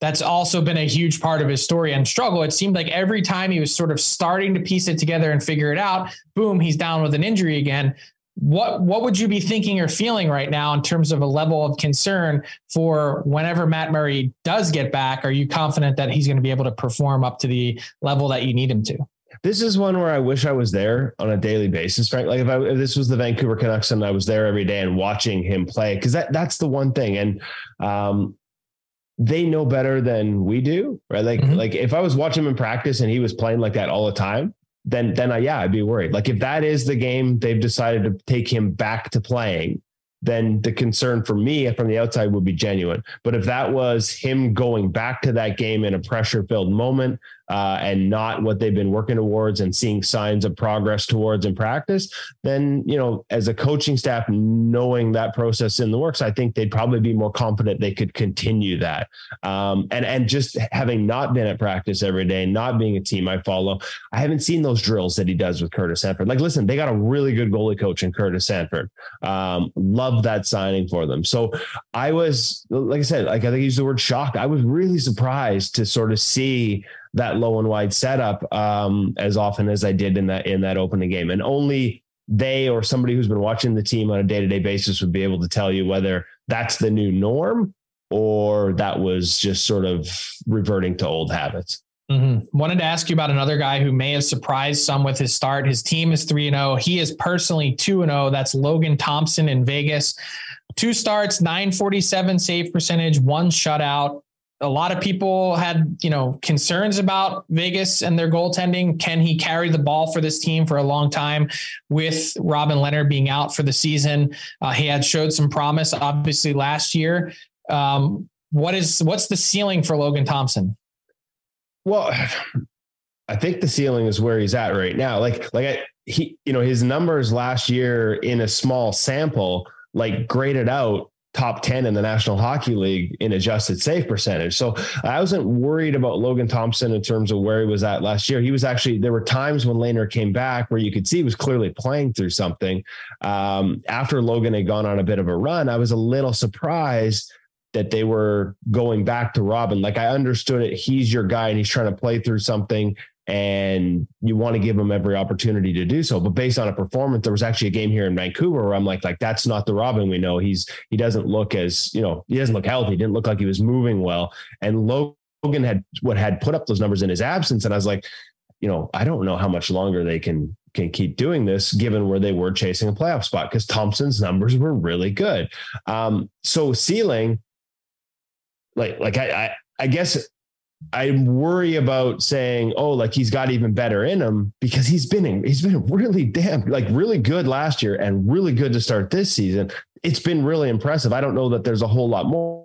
that's also been a huge part of his story and struggle. It seemed like every time he was sort of starting to piece it together and figure it out, boom, he's down with an injury again what what would you be thinking or feeling right now in terms of a level of concern for whenever Matt Murray does get back? Are you confident that he's going to be able to perform up to the level that you need him to? This is one where I wish I was there on a daily basis, right? Like if, I, if this was the Vancouver Canucks and I was there every day and watching him play, because that that's the one thing. And um, they know better than we do, right? Like mm-hmm. like if I was watching him in practice and he was playing like that all the time, then then I, yeah, I'd be worried. Like if that is the game they've decided to take him back to playing, then the concern for me from the outside would be genuine. But if that was him going back to that game in a pressure filled moment, uh, and not what they've been working towards and seeing signs of progress towards in practice, then, you know, as a coaching staff, knowing that process in the works, I think they'd probably be more confident they could continue that. Um, and, and just having not been at practice every day, not being a team I follow, I haven't seen those drills that he does with Curtis Sanford. Like, listen, they got a really good goalie coach in Curtis Sanford. Um, love that signing for them. So I was, like I said, like I think he used the word shocked. I was really surprised to sort of see that low and wide setup um, as often as I did in that in that opening game, and only they or somebody who's been watching the team on a day to day basis would be able to tell you whether that's the new norm or that was just sort of reverting to old habits. Mm-hmm. Wanted to ask you about another guy who may have surprised some with his start. His team is 3 0. He is personally 2 0. That's Logan Thompson in Vegas. Two starts, 947 save percentage, one shutout a lot of people had, you know, concerns about Vegas and their goaltending. Can he carry the ball for this team for a long time with Robin Lehner being out for the season? Uh, he had showed some promise, obviously, last year. Um, what is what's the ceiling for Logan Thompson? Well, I think the ceiling is where he's at right now. Like, like I, he, you know, his numbers last year in a small sample, like graded out top 10 in the National Hockey League in adjusted save percentage. So I wasn't worried about Logan Thompson in terms of where he was at last year. He was actually, there were times when Lehner came back where you could see he was clearly playing through something. Um, after Logan had gone on a bit of a run, I was a little surprised that they were going back to Robin. Like I understood it. He's your guy and he's trying to play through something and you want to give them every opportunity to do so. But based on a performance, there was actually a game here in Vancouver where I'm like, like that's not the Robin we know. He's he doesn't look as you know he doesn't look healthy. He didn't look like he was moving well. And Logan had what had put up those numbers in his absence, and I was like, you know, I don't know how much longer they can can keep doing this given where they were chasing a playoff spot because Thompson's numbers were really good. Um, so ceiling, like like I, I I guess I worry about saying, oh, like he's got even better in him because he's been in, he's been really damn like really good last year and really good to start this season. It's been really impressive. I don't know that there's a whole lot more.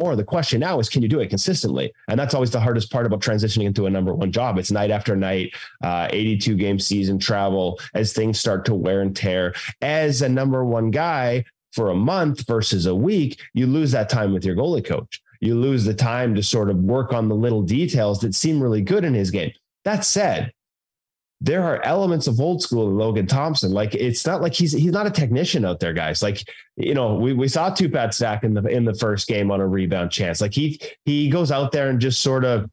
More. The question now is, can you do it consistently? And that's always the hardest part about transitioning into a number one job. It's night after night, uh, 82 game season travel as things start to wear and tear. As a number one guy for a month versus a week, you lose that time with your goalie coach you lose the time to sort of work on the little details that seem really good in his game. That said, there are elements of old school in Logan Thompson. Like it's not like he's he's not a technician out there, guys. Like you know, we, we saw two-pad stack in the in the first game on a rebound chance. Like he he goes out there and just sort of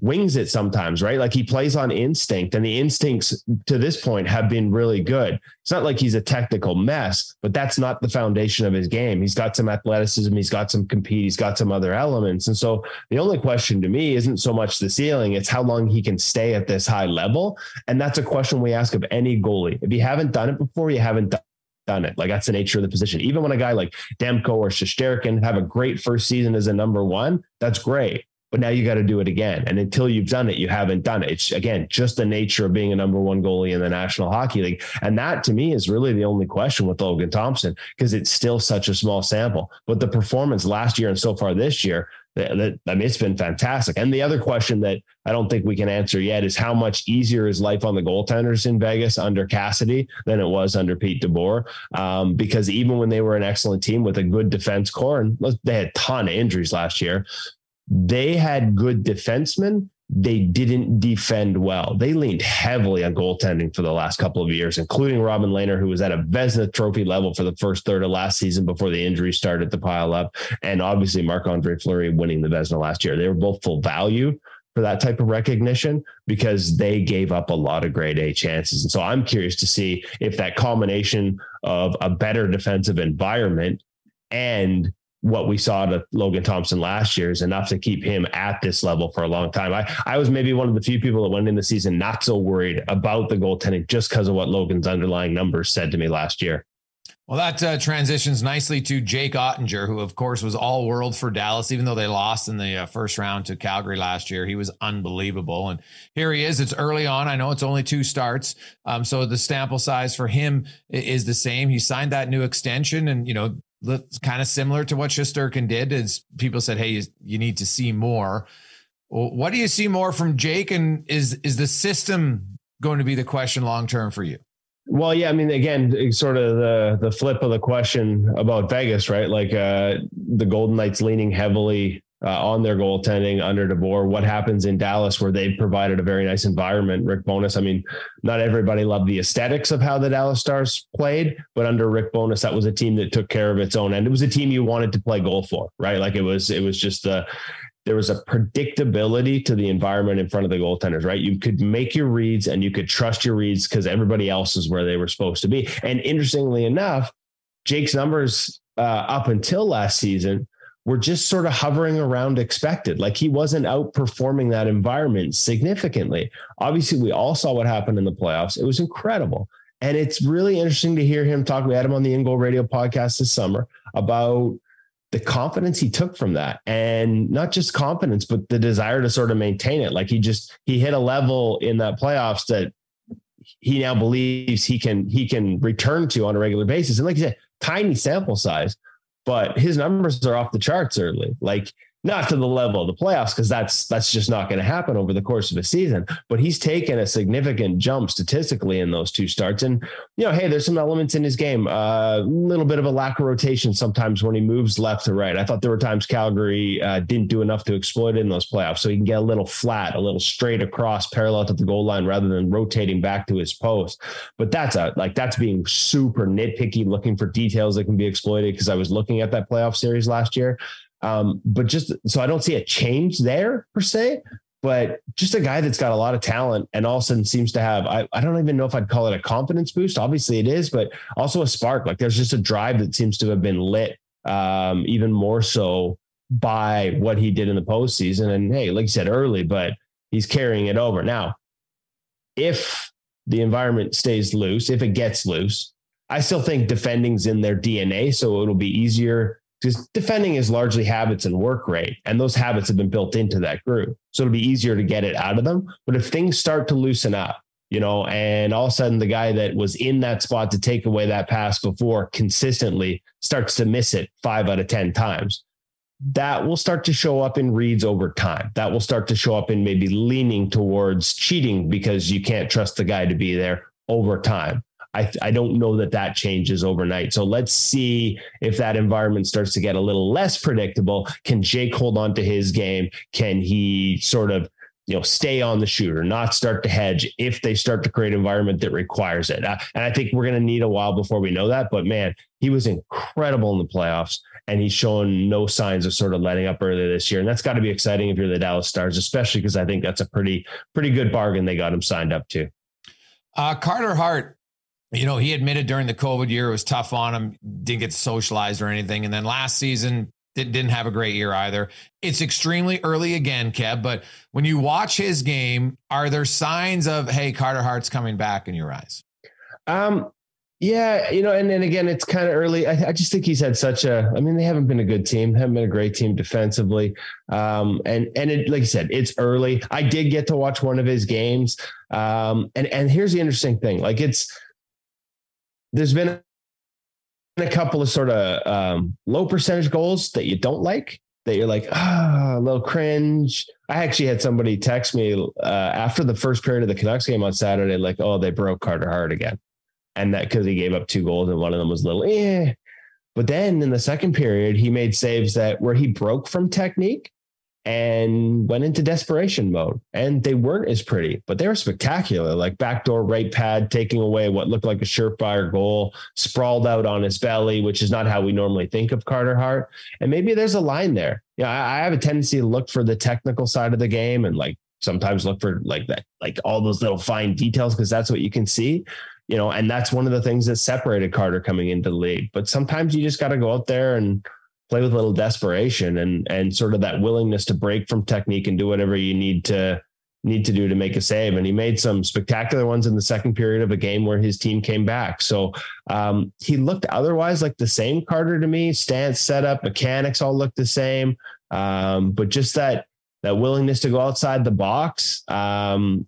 wings it sometimes, right? Like he plays on instinct, and the instincts to this point have been really good. It's not like he's a technical mess, but that's not the foundation of his game. He's got some athleticism, he's got some compete, he's got some other elements. And so the only question to me isn't so much the ceiling, it's how long he can stay at this high level. And that's a question we ask of any goalie. If you haven't done it before, you haven't done done it. Like that's the nature of the position. Even when a guy like Demko or Shesterkin have a great first season as a number one, that's great but now you got to do it again. And until you've done it, you haven't done it. It's again just the nature of being a number one goalie in the National Hockey League. And that to me is really the only question with Logan Thompson because it's still such a small sample. But the performance last year and so far this year, that, I mean, it's been fantastic. And the other question that I don't think we can answer yet is how much easier is life on the goaltenders in Vegas under Cassidy than it was under Pete DeBoer? Um, because even when they were an excellent team with a good defense core, and they had a ton of injuries last year, they had good defensemen. They didn't defend well. They leaned heavily on goaltending for the last couple of years, including Robin Lehner, who was at a Vezina Trophy level for the first third of last season before the injuries started to pile up, and obviously Marc Andre Fleury winning the Vezina last year. They were both full value for that type of recognition because they gave up a lot of grade A chances. And so I'm curious to see if that combination of a better defensive environment and what we saw to Logan Thompson last year is enough to keep him at this level for a long time. I, I was maybe one of the few people that went in the season not so worried about the goaltending just because of what Logan's underlying numbers said to me last year. Well, that uh, transitions nicely to Jake Oettinger, who, of course, was all world for Dallas, even though they lost in the uh, first round to Calgary last year. He was unbelievable. And here he is. It's early on. I know it's only two starts. Um, so the sample size for him is the same. He signed that new extension. And, you know, kind of similar to what Shesterkin did is people said, Hey, you need to see more. Well, what do you see more from Jake? And is, is the system going to be the question long-term for you? Well, yeah, I mean, again, sort of the the flip of the question about Vegas, right? Like uh, the Golden Knights leaning heavily uh, on their goaltending under DeBoer. What happens in Dallas, where they've provided a very nice environment? Rick Bowness. I mean, not everybody loved the aesthetics of how the Dallas Stars played, but under Rick Bowness, that was a team that took care of its own end. It was a team you wanted to play goal for, right? Like it was, it was just the there was a predictability to the environment in front of the goaltenders, right? You could make your reads and you could trust your reads because everybody else is where they were supposed to be. And interestingly enough, Jake's numbers uh, up until last season were just sort of hovering around expected. Like he wasn't outperforming that environment significantly. Obviously, we all saw what happened in the playoffs. It was incredible. And it's really interesting to hear him talk. We had him on the InGoal Radio podcast this summer about the confidence he took from that and not just confidence, but the desire to sort of maintain it. Like he just, he hit a level in that playoffs that he now believes he can, he can return to on a regular basis. And like you said, tiny sample size, but his numbers are off the charts early. Like not to the level of the playoffs because that's that's just not going to happen over the course of a season. But he's taken a significant jump statistically in those two starts, and you know, hey, there's some elements in his game. A uh, little bit of a lack of rotation sometimes when he moves left to right. I thought there were times Calgary uh, didn't do enough to exploit in those playoffs, so he can get a little flat, a little straight across, parallel to the goal line rather than rotating back to his post. But that's a like that's being super nitpicky, looking for details that can be exploited. Because I was looking at that playoff series last year. Um, but just so I don't see a change there per se, but just a guy that's got a lot of talent and all of a sudden seems to have, I, I don't even know if I'd call it a confidence boost. Obviously it is, but also a spark. Like there's just a drive that seems to have been lit um, even more so by what he did in the postseason. And hey, like you said early, but he's carrying it over. Now, if the environment stays loose, if it gets loose, I still think defending's in their DNA. So it'll be easier because defending is largely habits and work rate. And those habits have been built into that group. So it'll be easier to get it out of them. But if things start to loosen up, you know, and all of a sudden the guy that was in that spot to take away that pass before consistently starts to miss it five out of 10 times, that will start to show up in reads over time. That will start to show up in maybe leaning towards cheating because you can't trust the guy to be there over time. I, I don't know that that changes overnight. So let's see if that environment starts to get a little less predictable. Can Jake hold on to his game? Can he sort of you know stay on the shooter not start to hedge if they start to create environment that requires it uh, and i think we're going to need a while before we know that but man he was incredible in the playoffs and he's shown no signs of sort of letting up earlier this year and that's got to be exciting if you're the dallas stars especially because i think that's a pretty pretty good bargain they got him signed up to uh, carter hart you know, he admitted during the COVID year it was tough on him, didn't get socialized or anything. And then last season, didn't have a great year either. It's extremely early again, Kev, but when you watch his game, are there signs of, hey, Carter Hart's coming back in your eyes? Um, yeah, you know, and then again, it's kind of early. I, I, just think he's had such a. I mean, they haven't been a good team, haven't been a great team defensively. Um, and and it, like you said, it's early. I did get to watch one of his games. Um, and and here's the interesting thing: like it's there's been a couple of sort of um, low percentage goals that you don't like that you're like ah a little cringe. I actually had somebody text me uh, after the first period of the canucks game on saturday like oh they broke carter hart again. And that because he gave up two goals and one of them was little eh. But then in the second period he made saves that where he broke from technique and went into desperation mode. And they weren't as pretty, but they were spectacular. Like backdoor right pad, taking away what looked like a surefire goal, sprawled out on his belly, which is not how we normally think of Carter Hart. And maybe there's a line there. Yeah, you know, I, have a tendency to look for the technical side of the game and like sometimes look for like that, like all those little fine details because that's what you can see. You know, and that's one of the things that separated Carter coming into the league. But sometimes you just got to go out there and play with a little desperation and and sort of that willingness to break from technique and do whatever you need to need to do to make a save. And he made some spectacular ones in the second period of a game where his team came back. So um, he looked otherwise like the same Carter to me. Stance, setup, mechanics all looked the same. Um, but just that that willingness to go outside the box. Um,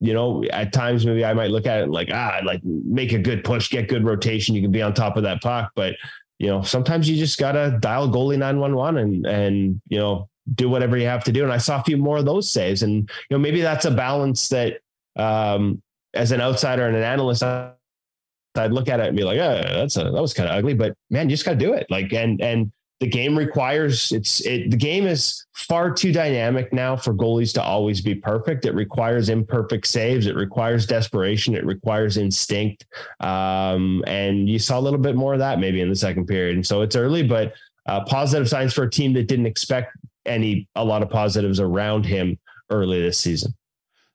you know, at times maybe I might look at it like ah, like make a good push, get good rotation. You can be on top of that puck, but you know, sometimes you just gotta dial goalie 911 and and you know, do whatever you have to do. And I saw a few more of those saves. And you know, maybe that's a balance that um as an outsider and an analyst, I'd look at it and be like, yeah, that's a, that was kind of ugly, but man, you just got to do it. Like, and, and the game requires it's it the game is far too dynamic now for goalies to always be perfect it requires imperfect saves it requires desperation it requires instinct um, and you saw a little bit more of that maybe in the second period and so it's early but uh, positive signs for a team that didn't expect any a lot of positives around him early this season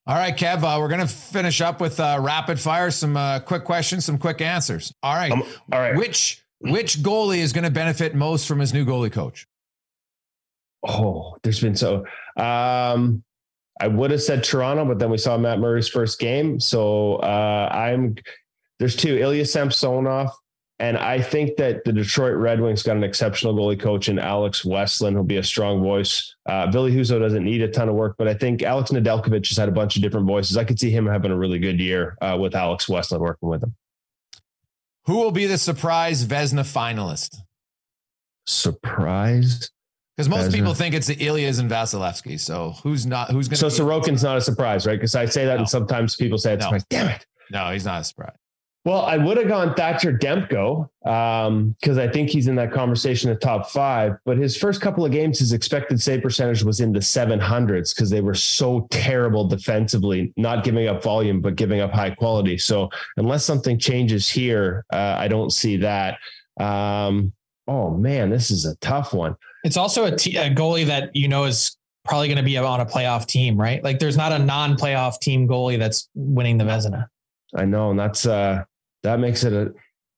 all right, Kev, uh, we're going to finish up with uh, rapid fire, some uh, quick questions, some quick answers. All right. Um, all right. Which which goalie is going to benefit most from his new goalie coach? Oh, there's been so. Um, I would have said Toronto, but then we saw Matt Murray's first game. So uh, I'm there's two Ilya Samsonov, and I think that the Detroit Red Wings got an exceptional goalie coach in Alex Westlund, who'll be a strong voice. Uh, Ville Husso doesn't need a ton of work, but I think Alex Nedeljkovic has had a bunch of different voices. I could see him having a really good year uh, with Alex Westlund working with him. Who will be the surprise Vezina finalist? Surprise Because most Vezina. people think it's the Ilias and Vasilevsky. So who's not? Who's going? to So Sorokin's not a surprise, right? Because I say that, No. and sometimes people say it's No. surprise. Damn it. No, he's not a surprise. Well, I would have gone Thatcher Demko because I think he's in that conversation of top five. But his first couple of games, his expected save percentage was in the 700s because they were so terrible defensively, not giving up volume, but giving up high quality. So unless something changes here, uh, I don't see that. Um, oh, man, this is a tough one. It's also a, t- a goalie that you know is probably going to be on a playoff team, right? Like there's not a non-playoff team goalie that's winning the Vezina. I know, and that's uh that makes it a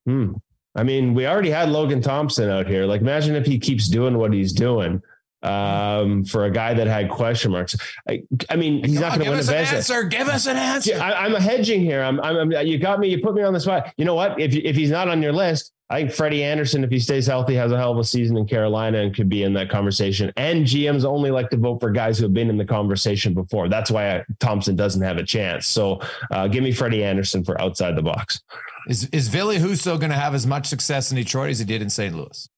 hmm. I mean, we already had Logan Thompson out here. Like, imagine if he keeps doing what he's doing um, for a guy that had question marks. I, I mean, he's not Come going to give win us a an answer. Give us an answer. Yeah, I, I'm a hedging here. I'm, I'm, I'm, you got me. You put me on the spot. You know what? If if he's not on your list, I think Freddie Andersen, if he stays healthy, has a hell of a season in Carolina and could be in that conversation. And GMs only like to vote for guys who have been in the conversation before. That's why I, Thompson doesn't have a chance. So uh, give me Freddie Andersen for outside the box. Is is Ville Husso going to have as much success in Detroit as he did in St. Louis?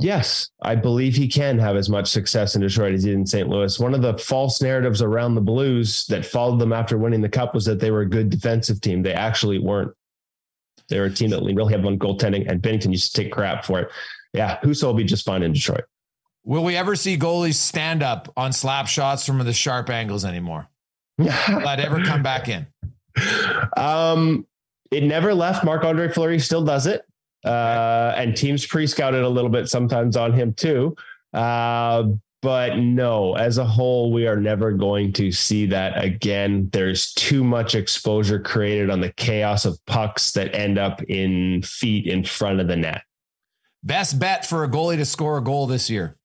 Yes, I believe he can have as much success in Detroit as he did in St. Louis. One of the false narratives around the Blues that followed them after winning the cup was that they were a good defensive team. They actually weren't. They were a team that leaned really heavy on goaltending, and Binnington used to take crap for it. Yeah, Husso will be just fine in Detroit. Will we ever see goalies stand up on slap shots from the sharp angles anymore? Will that ever come back in? um, it never left. Marc Andre Fleury still does it. Uh, and teams pre scouted a little bit sometimes on him too. Uh, but no, as a whole, we are never going to see that again. There's too much exposure created on the chaos of pucks that end up in feet in front of the net. Best bet for a goalie to score a goal this year.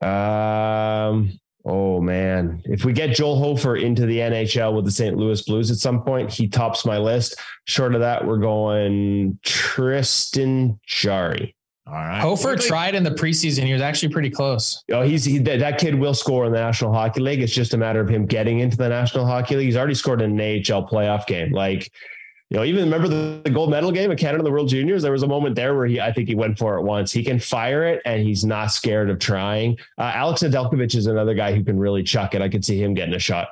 Um, oh man, if we get Joel Hofer into the NHL with the St. Louis Blues at some point, he tops my list. Short of that, we're going Tristan Jarry. All right. Hofer tried in the preseason. He was actually pretty close. Oh, he's he, that, that kid will score in the National Hockey League. It's just a matter of him getting into the National Hockey League. He's already scored in an AHL playoff game. Like, you know, even remember the, the gold medal game in Canada, the World Juniors. There was a moment there where he, I think he went for it once. He can fire it, and he's not scared of trying. Uh, Alex Nedeljkovic is another guy who can really chuck it. I could see him getting a shot.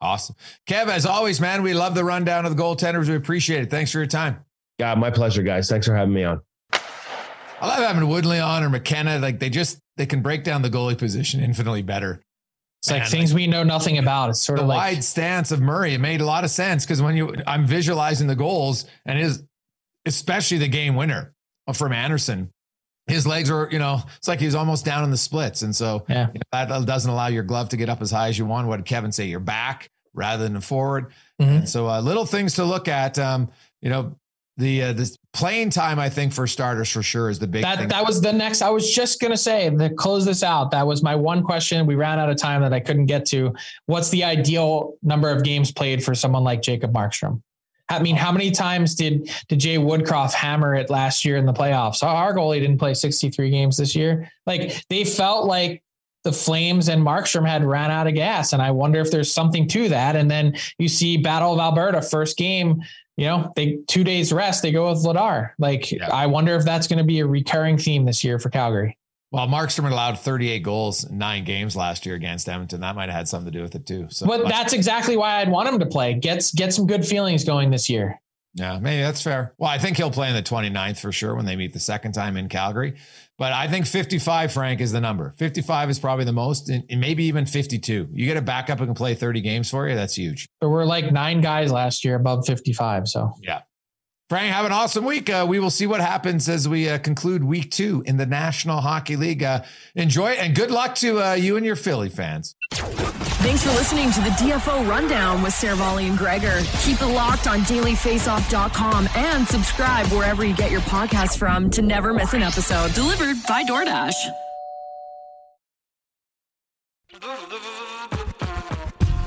Awesome. Kev, as always, man, we love the rundown of the goaltenders. We appreciate it. Thanks for your time. Yeah, my pleasure, guys. Thanks for having me on. I love having Woodley on or McKenna. Like they just they can break down the goalie position infinitely better. It's like things we know nothing about. It's sort of like wide stance of Murray. It made a lot of sense because when you I'm visualizing the goals and his especially the game winner from Anderson. His legs are, you know, it's like he's almost down in the splits. And so Yeah. you know, that doesn't allow your glove to get up as high as you want. What did Kevin say? You're back rather than forward. Mhm. And so uh, little things to look at. Um, you know, the uh, this playing time, I think for starters for sure is the big that thing. that was the next I was just gonna say to close this out. That was my one question. We ran out of time that I couldn't get to. What's the ideal number of games played for someone like Jacob Markstrom? I mean, how many times did did Jay Woodcroft hammer it last year in the playoffs? Our goalie didn't play 63 games this year. Like they felt like the Flames and Markstrom had ran out of gas. And I wonder if there's something to that. And then you see Battle of Alberta, first game, you know, they two days rest, they go with Vladar. Like Yeah. I wonder if that's going to be a recurring theme this year for Calgary. well, Markstrom allowed 38 goals in nine games last year against Edmonton. That might have had something to do with it too. So But that's exactly why I'd want him to play. Get get some good feelings going this year. Yeah, maybe that's fair. Well, I think he'll play in the 29th for sure when they meet the second time in Calgary. But I think 55, Frank, is the number. 55 is probably the most, and maybe even 52. You get a backup who can play 30 games for you. That's huge. There were like nine guys last year above 55. So Yeah. Frank, have an awesome week. Uh, we will see what happens as we uh, conclude week two in the National Hockey League. Uh, enjoy it and good luck to uh, you and your Philly fans. Thanks for listening to the DFO Rundown with Seravalli and Gregor. Keep it locked on dailyfaceoff.com and subscribe wherever you get your podcasts from to never miss an episode. Delivered by DoorDash.